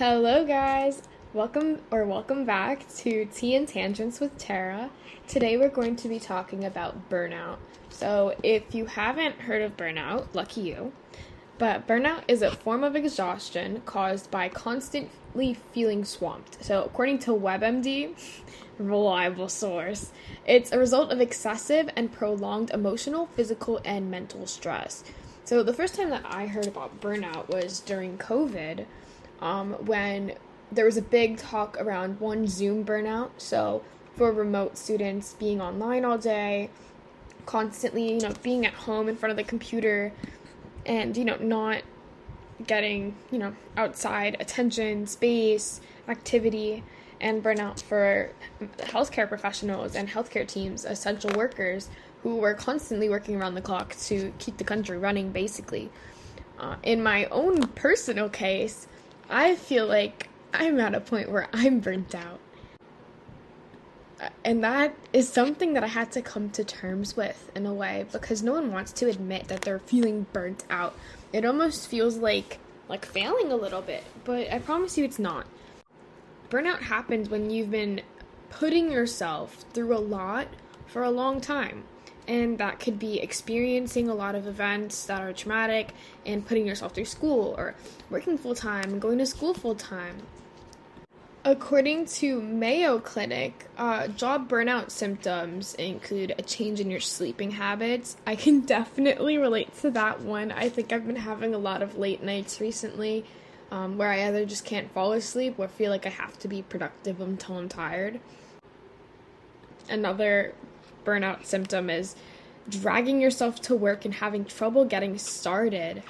Hello, guys. Welcome or welcome back to Tea and Tangents with Tara. Today we're going to be talking about burnout. So, if you haven't heard of burnout, lucky you. But burnout is a form of exhaustion caused by constantly feeling swamped. So, according to WebMD, reliable source, it's a result of excessive and prolonged emotional, physical, and mental stress. So, the first time that I heard about burnout was during COVID um, when there was a big talk around one Zoom burnout. So, for remote students being online all day, constantly, you know, being at home in front of the computer and, you know, not getting, you know, outside attention, space, activity, and burnout for healthcare professionals and healthcare teams, essential workers who were constantly working around the clock to keep the country running, basically. Uh, in my own personal case, I feel like I'm at a point where I'm burnt out. And that is something that I had to come to terms with in a way because no one wants to admit that they're feeling burnt out. It almost feels like like failing a little bit, but I promise you it's not. Burnout happens when you've been putting yourself through a lot for a long time and that could be experiencing a lot of events that are traumatic and putting yourself through school or working full time and going to school full time. According to Mayo Clinic, uh, job burnout symptoms include a change in your sleeping habits. I can definitely relate to that one. I think I've been having a lot of late nights recently um, where I either just can't fall asleep or feel like I have to be productive until I'm tired. Another burnout symptom is dragging yourself to work and having trouble getting started.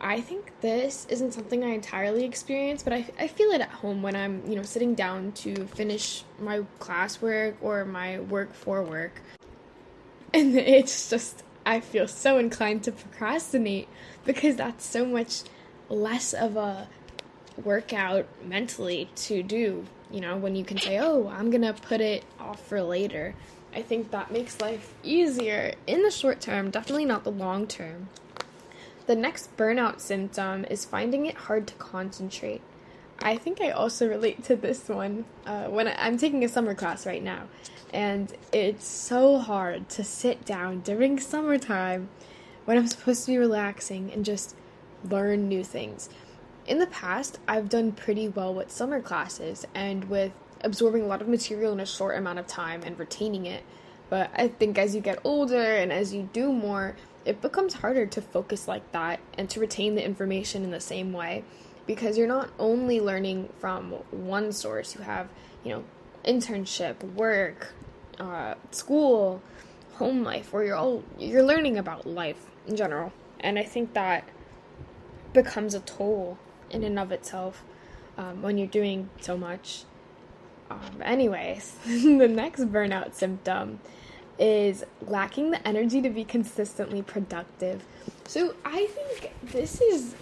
I think this isn't something I entirely experience, but I, I feel it at home when I'm, you know, sitting down to finish my classwork or my work for work. And it's just, I feel so inclined to procrastinate because that's so much less of a workout mentally to do, you know, when you can say, oh, I'm gonna put it off for later. I think that makes life easier in the short term, definitely not the long term. The next burnout symptom is finding it hard to concentrate. I think I also relate to this one uh, when I, I'm taking a summer class right now, and it's so hard to sit down during summertime when I'm supposed to be relaxing and just learn new things. In the past, I've done pretty well with summer classes and with absorbing a lot of material in a short amount of time and retaining it. But I think as you get older and as you do more, it becomes harder to focus like that and to retain the information in the same way because you're not only learning from one source, you have, you know, internship, work, uh, school, home life, where you're all you're learning about life in general. And I think that becomes a toll in and of itself um, when you're doing so much. Um, anyways, the next burnout symptom is lacking the energy to be consistently productive. So I think this is.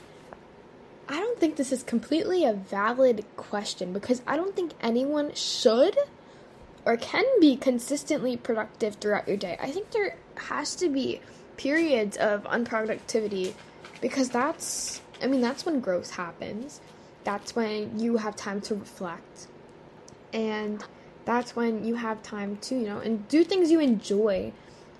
I don't think this is completely a valid question because I don't think anyone should or can be consistently productive throughout your day. I think there has to be periods of unproductivity because that's, I mean, that's when growth happens. That's when you have time to reflect and that's when you have time to you know and do things you enjoy.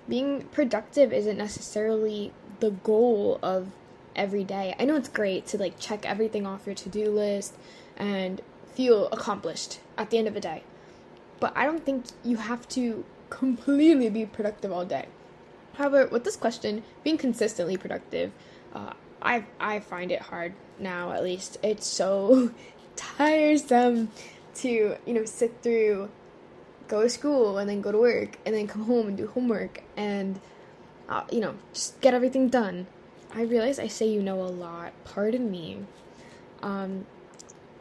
Being productive isn't necessarily the goal of every day. I know it's great to like check everything off your to-do list and feel accomplished at the end of the day but i don't think you have to completely be productive all day. However with this question being consistently productive uh, i i find it hard now at least. It's so tiresome to, you know, sit through, go to school and then go to work and then come home and do homework and, uh, you know, just get everything done. I realize I say you know a lot. Pardon me. Um,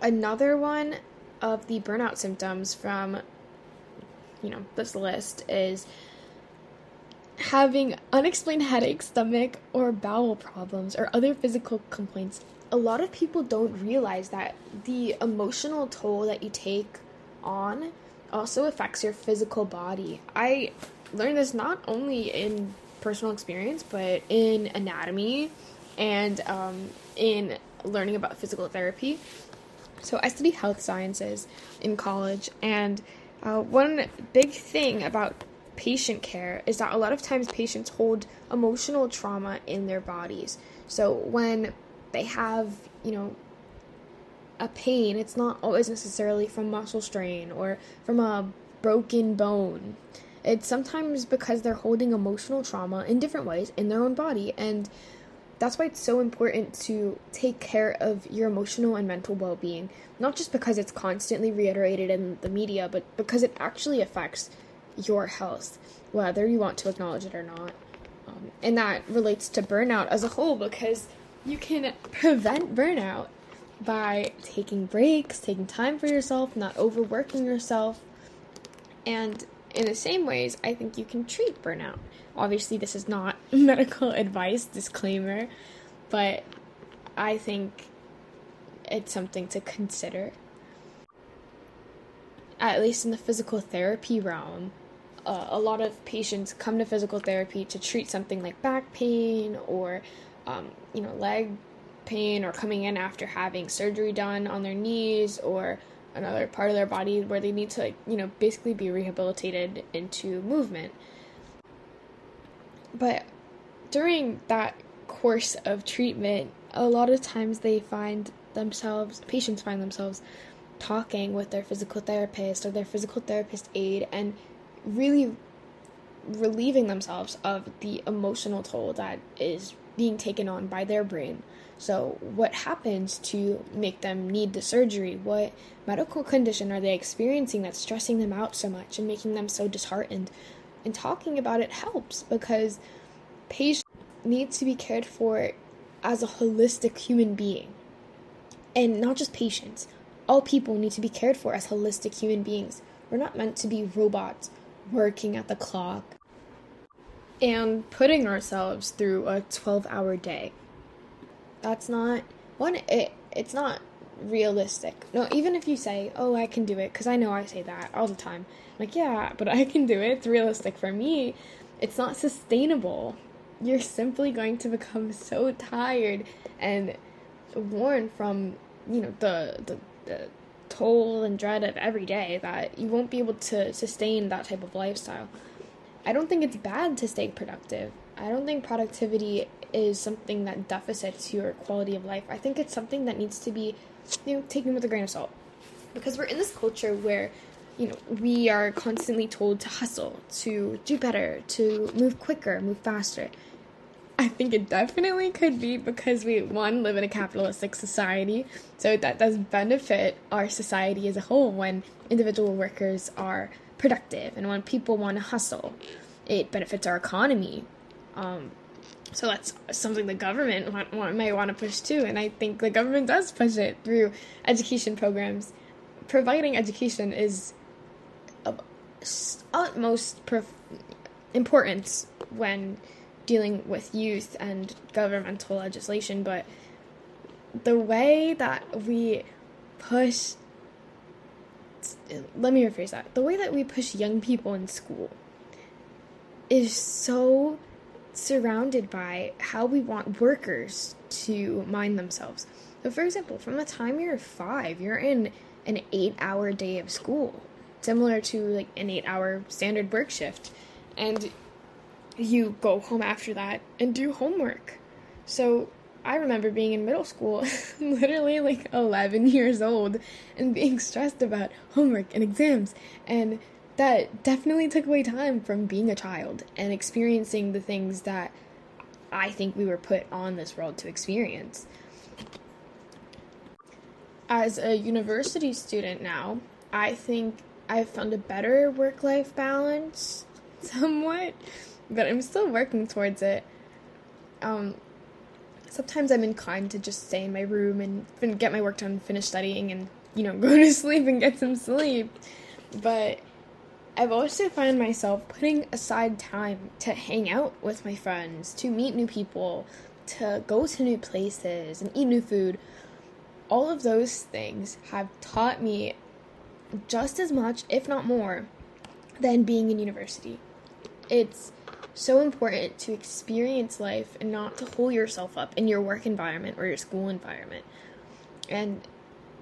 another one of the burnout symptoms from, you know, this list is having unexplained headaches stomach, or bowel problems, or other physical complaints a lot of people don't realize that the emotional toll that you take on also affects your physical body. I learned this not only in personal experience, but in anatomy and um, in learning about physical therapy. So I study health sciences in college, and uh, one big thing about patient care is that a lot of times patients hold emotional trauma in their bodies. So when they have, you know, a pain, it's not always necessarily from muscle strain or from a broken bone. It's sometimes because they're holding emotional trauma in different ways in their own body. And that's why it's so important to take care of your emotional and mental well being. Not just because it's constantly reiterated in the media, but because it actually affects your health, whether you want to acknowledge it or not. Um, and that relates to burnout as a whole because you can prevent burnout by taking breaks, taking time for yourself, not overworking yourself. And in the same ways, I think you can treat burnout. Obviously, this is not medical advice, disclaimer, but I think it's something to consider. At least in the physical therapy realm, uh, a lot of patients come to physical therapy to treat something like back pain or, um, you know, leg pain or coming in after having surgery done on their knees or another part of their body where they need to, you know, basically be rehabilitated into movement. But during that course of treatment, a lot of times they find themselves, patients find themselves talking with their physical therapist or their physical therapist aide and really relieving themselves of the emotional toll that is being taken on by their brain. So, what happens to make them need the surgery? What medical condition are they experiencing that's stressing them out so much and making them so disheartened? And talking about it helps because patients need to be cared for as a holistic human being. And not just patients, all people need to be cared for as holistic human beings. We're not meant to be robots working at the clock and putting ourselves through a 12 hour day. That's not one it it's not realistic. No, even if you say, "Oh, I can do it," cuz I know I say that all the time. I'm like, "Yeah, but I can do it. It's realistic for me." It's not sustainable. You're simply going to become so tired and worn from, you know, the the, the toll and dread of every day that you won't be able to sustain that type of lifestyle. I don't think it's bad to stay productive. I don't think productivity is something that deficits your quality of life. I think it's something that needs to be, you know, taken with a grain of salt. Because we're in this culture where, you know, we are constantly told to hustle, to do better, to move quicker, move faster. I think it definitely could be because we, one, live in a capitalistic society, so that does benefit our society as a whole when individual workers are productive and when people want to hustle. It benefits our economy. Um, so that's something the government want, want, may want to push too, and I think the government does push it through education programs. Providing education is of utmost importance when dealing with youth and governmental legislation, but the way that we push let me rephrase that the way that we push young people in school is so surrounded by how we want workers to mind themselves. So, for example, from the time you're five, you're in an eight hour day of school, similar to like an eight hour standard work shift. And you go home after that and do homework. So I remember being in middle school, literally like 11 years old, and being stressed about homework and exams. And that definitely took away time from being a child and experiencing the things that I think we were put on this world to experience. As a university student now, I think I've found a better work life balance somewhat but I'm still working towards it. Um, sometimes I'm inclined to just stay in my room and get my work done, finish studying, and you know go to sleep and get some sleep. But I've also found myself putting aside time to hang out with my friends, to meet new people, to go to new places and eat new food. All of those things have taught me just as much, if not more, than being in university. It's so important to experience life and not to hold yourself up in your work environment or your school environment. And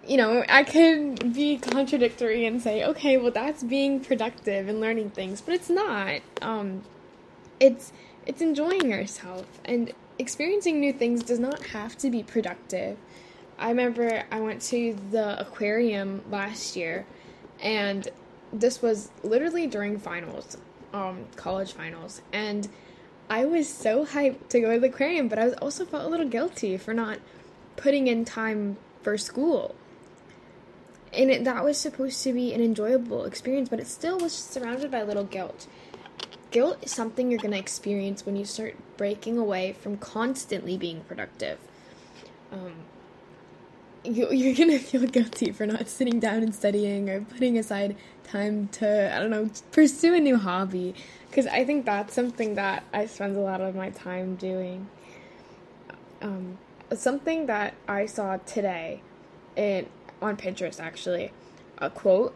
you know, I could be contradictory and say, okay, well, that's being productive and learning things, but it's not. Um, it's it's enjoying yourself and experiencing new things does not have to be productive. I remember I went to the aquarium last year, and this was literally during finals, um, college finals, and I was so hyped to go to the aquarium, but I was also felt a little guilty for not putting in time for school. And it, that was supposed to be an enjoyable experience, but it still was surrounded by a little guilt. Guilt is something you're going to experience when you start breaking away from constantly being productive. Um, you, you're to feel guilty for not sitting down and studying or putting aside time to, I don't know, pursue a new hobby because I think that's something that I spend a lot of my time doing. Um, something that I saw today, in on Pinterest actually, a quote: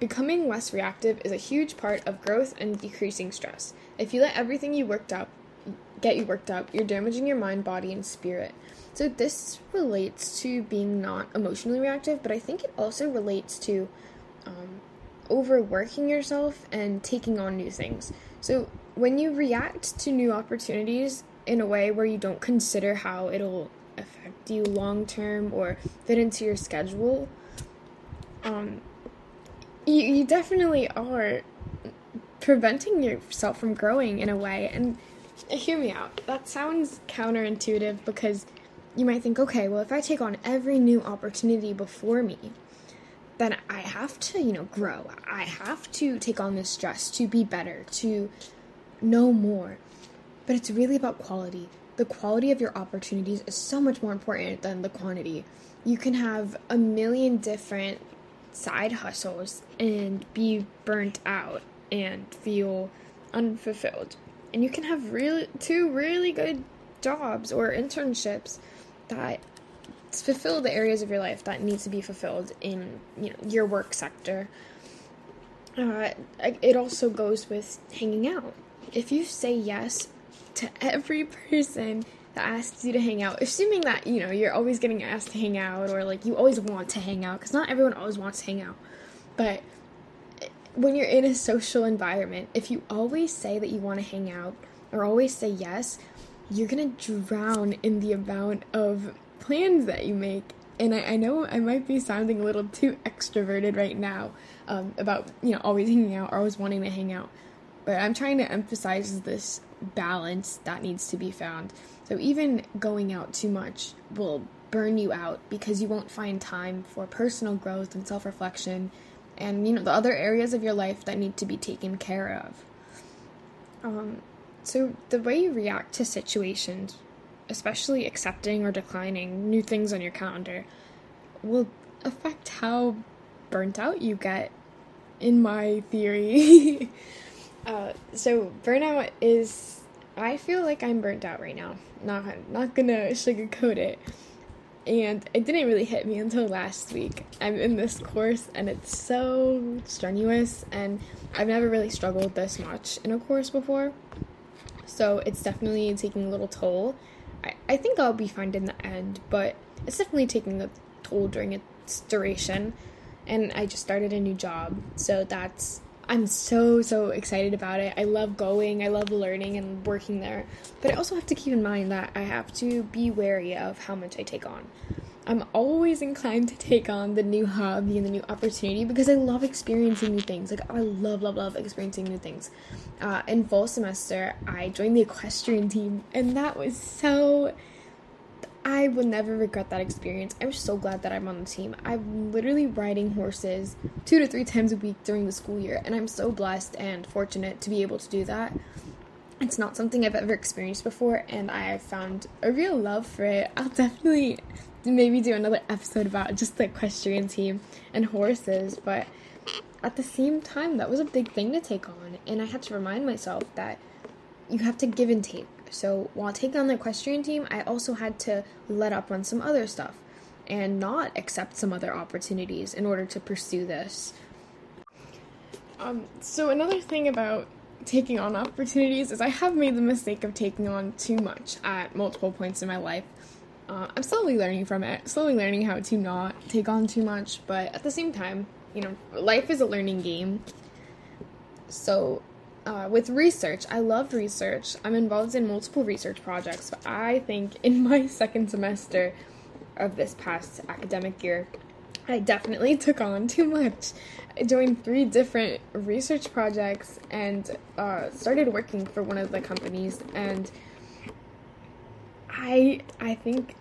"Becoming less reactive is a huge part of growth and decreasing stress. If you let everything you worked up get you worked up, you're damaging your mind, body, and spirit." So this relates to being not emotionally reactive, but I think it also relates to um, overworking yourself and taking on new things. So, when you react to new opportunities in a way where you don't consider how it'll affect you long term or fit into your schedule, um, you, you definitely are preventing yourself from growing in a way. And hear me out. That sounds counterintuitive because you might think, okay, well, if I take on every new opportunity before me, then I have to, you know, grow. I have to take on this stress to be better, to know more. But it's really about quality. The quality of your opportunities is so much more important than the quantity. You can have a million different side hustles and be burnt out and feel unfulfilled. And you can have really two really good jobs or internships that fulfill the areas of your life that needs to be fulfilled in you know your work sector. Uh, it also goes with hanging out. If you say yes to every person that asks you to hang out, assuming that you know you're always getting asked to hang out or like you always want to hang out, because not everyone always wants to hang out, but when you're in a social environment, if you always say that you want to hang out or always say yes, you're gonna drown in the amount of plans that you make. And I, I know I might be sounding a little too extroverted right now um, about, you know, always hanging out or always wanting to hang out. But I'm trying to emphasize this balance that needs to be found. So even going out too much will burn you out because you won't find time for personal growth and self reflection and you know the other areas of your life that need to be taken care of. Um, so the way you react to situations especially accepting or declining new things on your calendar, will affect how burnt out you get, in my theory. uh, so, burnout is. I feel like I'm burnt out right now. Not, not gonna sugarcoat it. And it didn't really hit me until last week. I'm in this course and it's so strenuous, and I've never really struggled this much in a course before. So it's definitely taking a little toll I, I think I'll be fine in the end, but it's definitely taking a toll during its duration. And I just started a new job, so that's I'm so so excited about it. I love going, I love learning and working there. But I also have to keep in mind that I have to be wary of how much I take on. I'm always inclined to take on the new hobby and the new opportunity because I love experiencing new things. Like I love, love, love experiencing new things. Uh, in fall semester, I joined the equestrian team, and that was so. I will never regret that experience. I'm so glad that I'm on the team. I'm literally riding horses two to three times a week during the school year, and I'm so blessed and fortunate to be able to do that. It's not something I've ever experienced before, and I found a real love for it. I'll definitely maybe do another episode about just the equestrian team and horses, but at the same time, that was a big thing to take on, and I had to remind myself that you have to give and take. So while taking on the equestrian team, I also had to let up on some other stuff and not accept some other opportunities in order to pursue this. Um, so another thing about taking on opportunities is I have made the mistake of taking on too much at multiple points in my life Uh, I'm slowly learning from it, slowly learning how to not take on too much, but at the same time, you know, life is a learning game. So, uh, with research, I love research. I'm involved in multiple research projects, but I think in my second semester of this past academic year, I definitely took on too much. I joined three different research projects and uh, started working for one of the companies, and I I think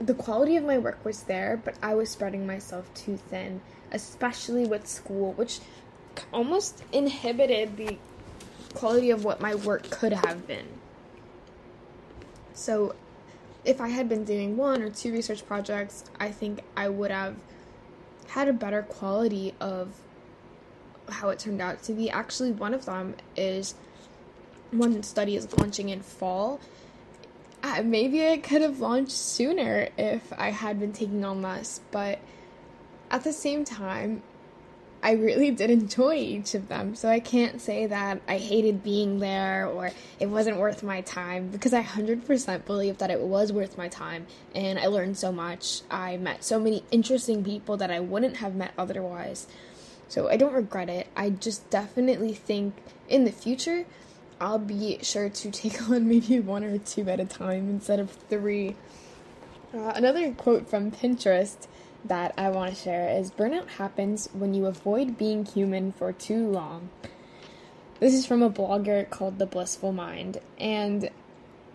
the quality of my work was there, but I was spreading myself too thin, especially with school, which almost inhibited the quality of what my work could have been. So, if I had been doing one or two research projects, I think I would have had a better quality of how it turned out to be. Actually, one of them is one study is launching in fall. Uh, maybe it could have launched sooner if I had been taking on less, but at the same time, I really did enjoy each of them. So I can't say that I hated being there or it wasn't worth my time because I 100% believe that it was worth my time and I learned so much. I met so many interesting people that I wouldn't have met otherwise. So I don't regret it. I just definitely think in the future I'll be sure to take on maybe one or two at a time instead of three. Uh, another quote from Pinterest that I want to share is burnout happens when you avoid being human for too long. This is from a blogger called The Blissful Mind, and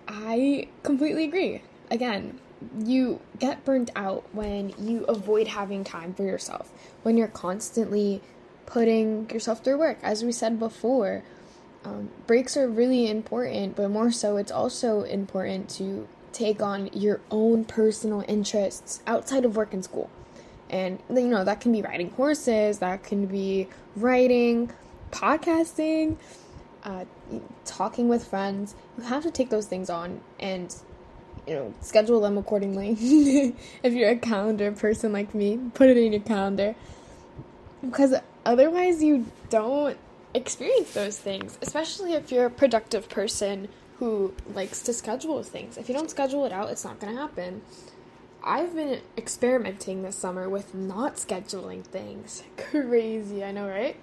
I completely agree. Again, you get burnt out when you avoid having time for yourself, when you're constantly putting yourself through work. As we said before, um, breaks are really important, but more so, it's also important to take on your own personal interests outside of work and school. And, you know, that can be riding horses, that can be writing, podcasting, uh, talking with friends. You have to take those things on and, you know, schedule them accordingly. if you're a calendar person like me, put it in your calendar. Because otherwise, you don't experience those things, especially if you're a productive person who likes to schedule things. If you don't schedule it out, it's not going to happen. I've been experimenting this summer with not scheduling things. Crazy, I know, right?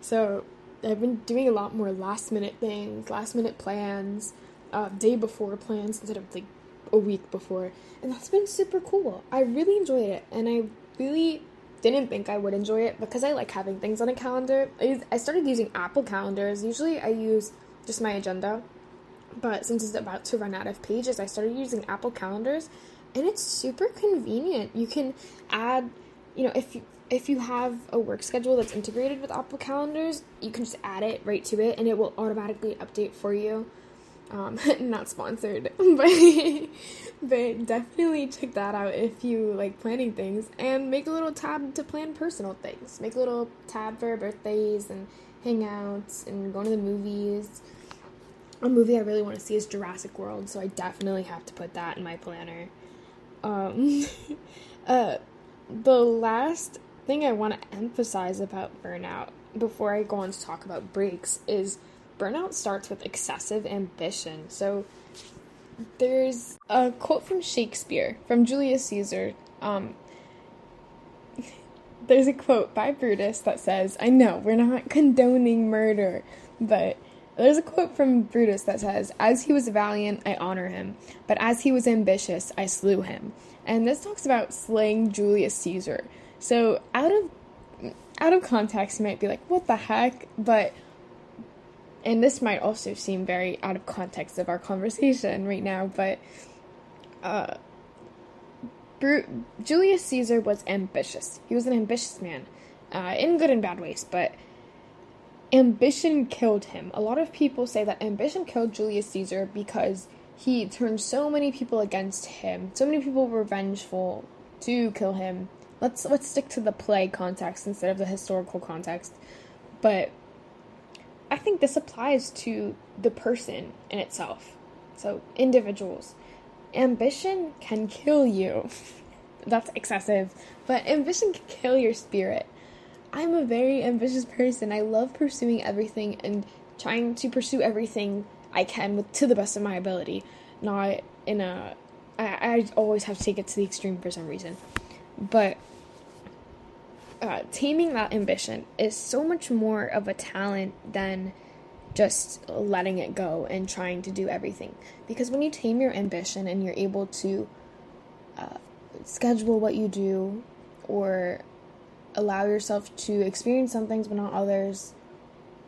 So, I've been doing a lot more last minute things, last minute plans, uh, day before plans instead of like a week before. And that's been super cool. I really enjoyed it. And I really didn't think I would enjoy it because I like having things on a calendar. I started using Apple calendars. Usually I use just my agenda, but since it's about to run out of pages, I started using Apple calendars and it's super convenient. You can add, you know, if you if you have a work schedule that's integrated with Apple calendars, you can just add it right to it and it will automatically update for you. Um, not sponsored, but but definitely check that out if you like planning things and make a little tab to plan personal things. Make a little tab for birthdays and hangouts and going to the movies. A movie I really want to see is Jurassic World, so I definitely have to put that in my planner. Um, uh, the last thing I want to emphasize about burnout before I go on to talk about breaks is burnout starts with excessive ambition. So there's a quote from Shakespeare, from Julius Caesar. Um, there's a quote by Brutus that says, I know we're not condoning murder, but there's a quote from Brutus that says, As he was valiant, I honor him, but as he was ambitious, I slew him. And this talks about slaying Julius Caesar. So out of out of context you might be like, what the heck? But and this might also seem very out of context of our conversation right now, but uh, Julius Caesar was ambitious. He was an ambitious man, uh, in good and bad ways, but ambition killed him. A lot of people say that ambition killed Julius Caesar because he turned so many people against him. So many people were vengeful to kill him. Let's let's stick to the play context instead of the historical context. But I think this applies to the person in itself. So, individuals. Ambition can kill you. That's excessive, but ambition can kill your spirit. I'm a very ambitious person. I love pursuing everything and trying to pursue everything I can with to the best of my ability, not in a I, I always have to take it to the extreme for some reason. But uh, taming that ambition is so much more of a talent than just letting it go and trying to do everything. Because when you tame your ambition and you're able to uh, schedule what you do or allow yourself to experience some things but not others,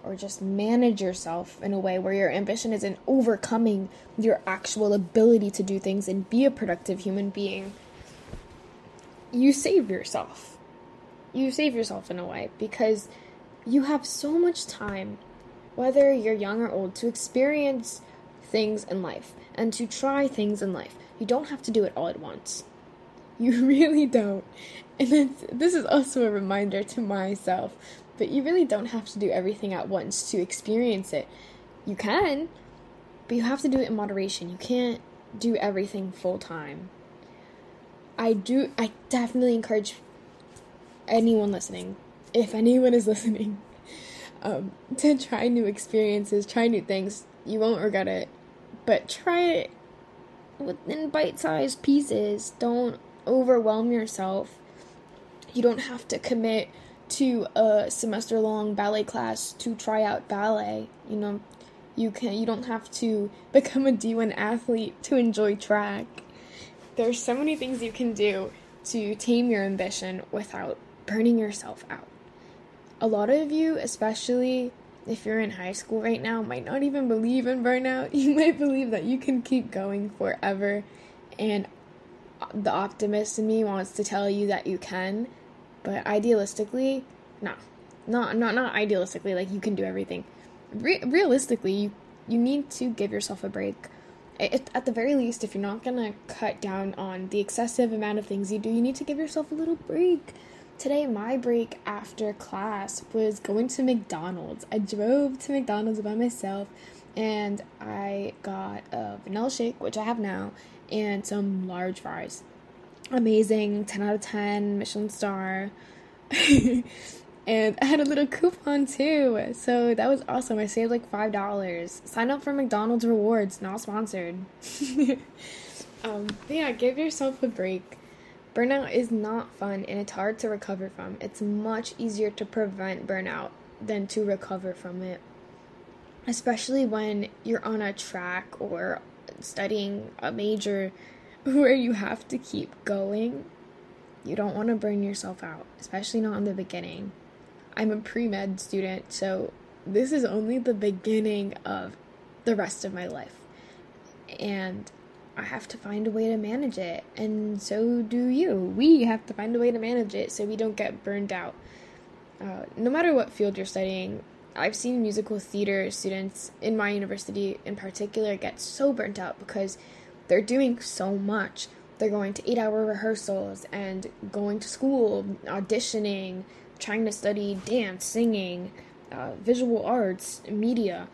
or just manage yourself in a way where your ambition isn't overcoming your actual ability to do things and be a productive human being, you save yourself. You save yourself in a way because you have so much time whether you're young or old, to experience things in life and to try things in life. You don't have to do it all at once. You really don't. And this is also a reminder to myself, but you really don't have to do everything at once to experience it. You can, but you have to do it in moderation. You can't do everything full time. I do I definitely encourage anyone listening, if anyone is listening, um, to try new experiences, try new things. You won't regret it, but try it within bite sized pieces. Don't overwhelm yourself. You don't have to commit to a semester long ballet class to try out ballet. You know, you can you don't have to become a D1 athlete to enjoy track. There's so many things you can do to tame your ambition without burning yourself out a lot of you, especially if you're in high school right now, might not even believe in burnout. You might believe that you can keep going forever. And the optimist in me wants to tell you that you can, but idealistically, no. Not not not idealistically like you can do everything. Re- realistically, you you need to give yourself a break. At the very least, if you're not gonna cut down on the excessive amount of things you do, you need to give yourself a little break today my break after class was going to McDonald's. I drove to McDonald's by myself and I got a vanilla shake, which I have now, and some large fries. Amazing, 10 out of 10, Michelin star. and I had a little coupon too. So that was awesome. I saved like $5. Sign up for McDonald's rewards, not sponsored. um, yeah, give yourself a break Burnout is not fun and it's hard to recover from. It's much easier to prevent burnout than to recover from it. Especially when you're on a track or studying a major where you have to keep going. You don't want to burn yourself out, especially not in the beginning. I'm a pre med student, so this is only the beginning of the rest of my life. And I have to find a way to manage it, and so do you. We have to find a way to manage it so we don't get burned out. Uh, no matter what field you're studying, I've seen musical theater students in my university in particular get so burnt out because they're doing so much. They're going to eight hour rehearsals and going to school, auditioning, trying to study dance, singing, uh, visual arts, media,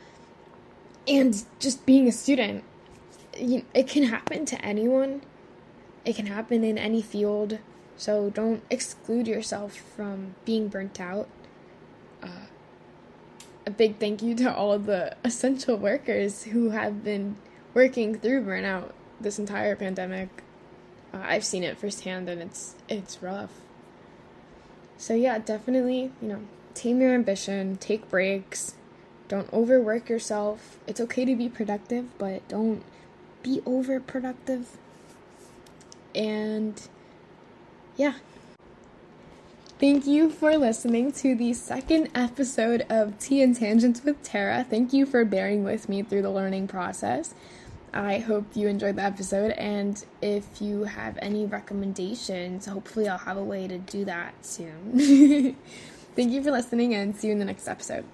and just being a student it can happen to anyone. It can happen in any field. So don't exclude yourself from being burnt out. Uh, a big thank you to all of the essential workers who have been working through burnout this entire pandemic. Uh, I've seen it firsthand and it's it's rough. So yeah, definitely, you know, tame your ambition, take breaks, don't overwork yourself. It's okay to be productive, but don't be overproductive. And yeah. Thank you for listening to the second episode of Tea and Tangents with Tara. Thank you for bearing with me through the learning process. I hope you enjoyed the episode, and if you have any recommendations, hopefully I'll have a way to do that soon. Thank you for listening, and see you in the next episode.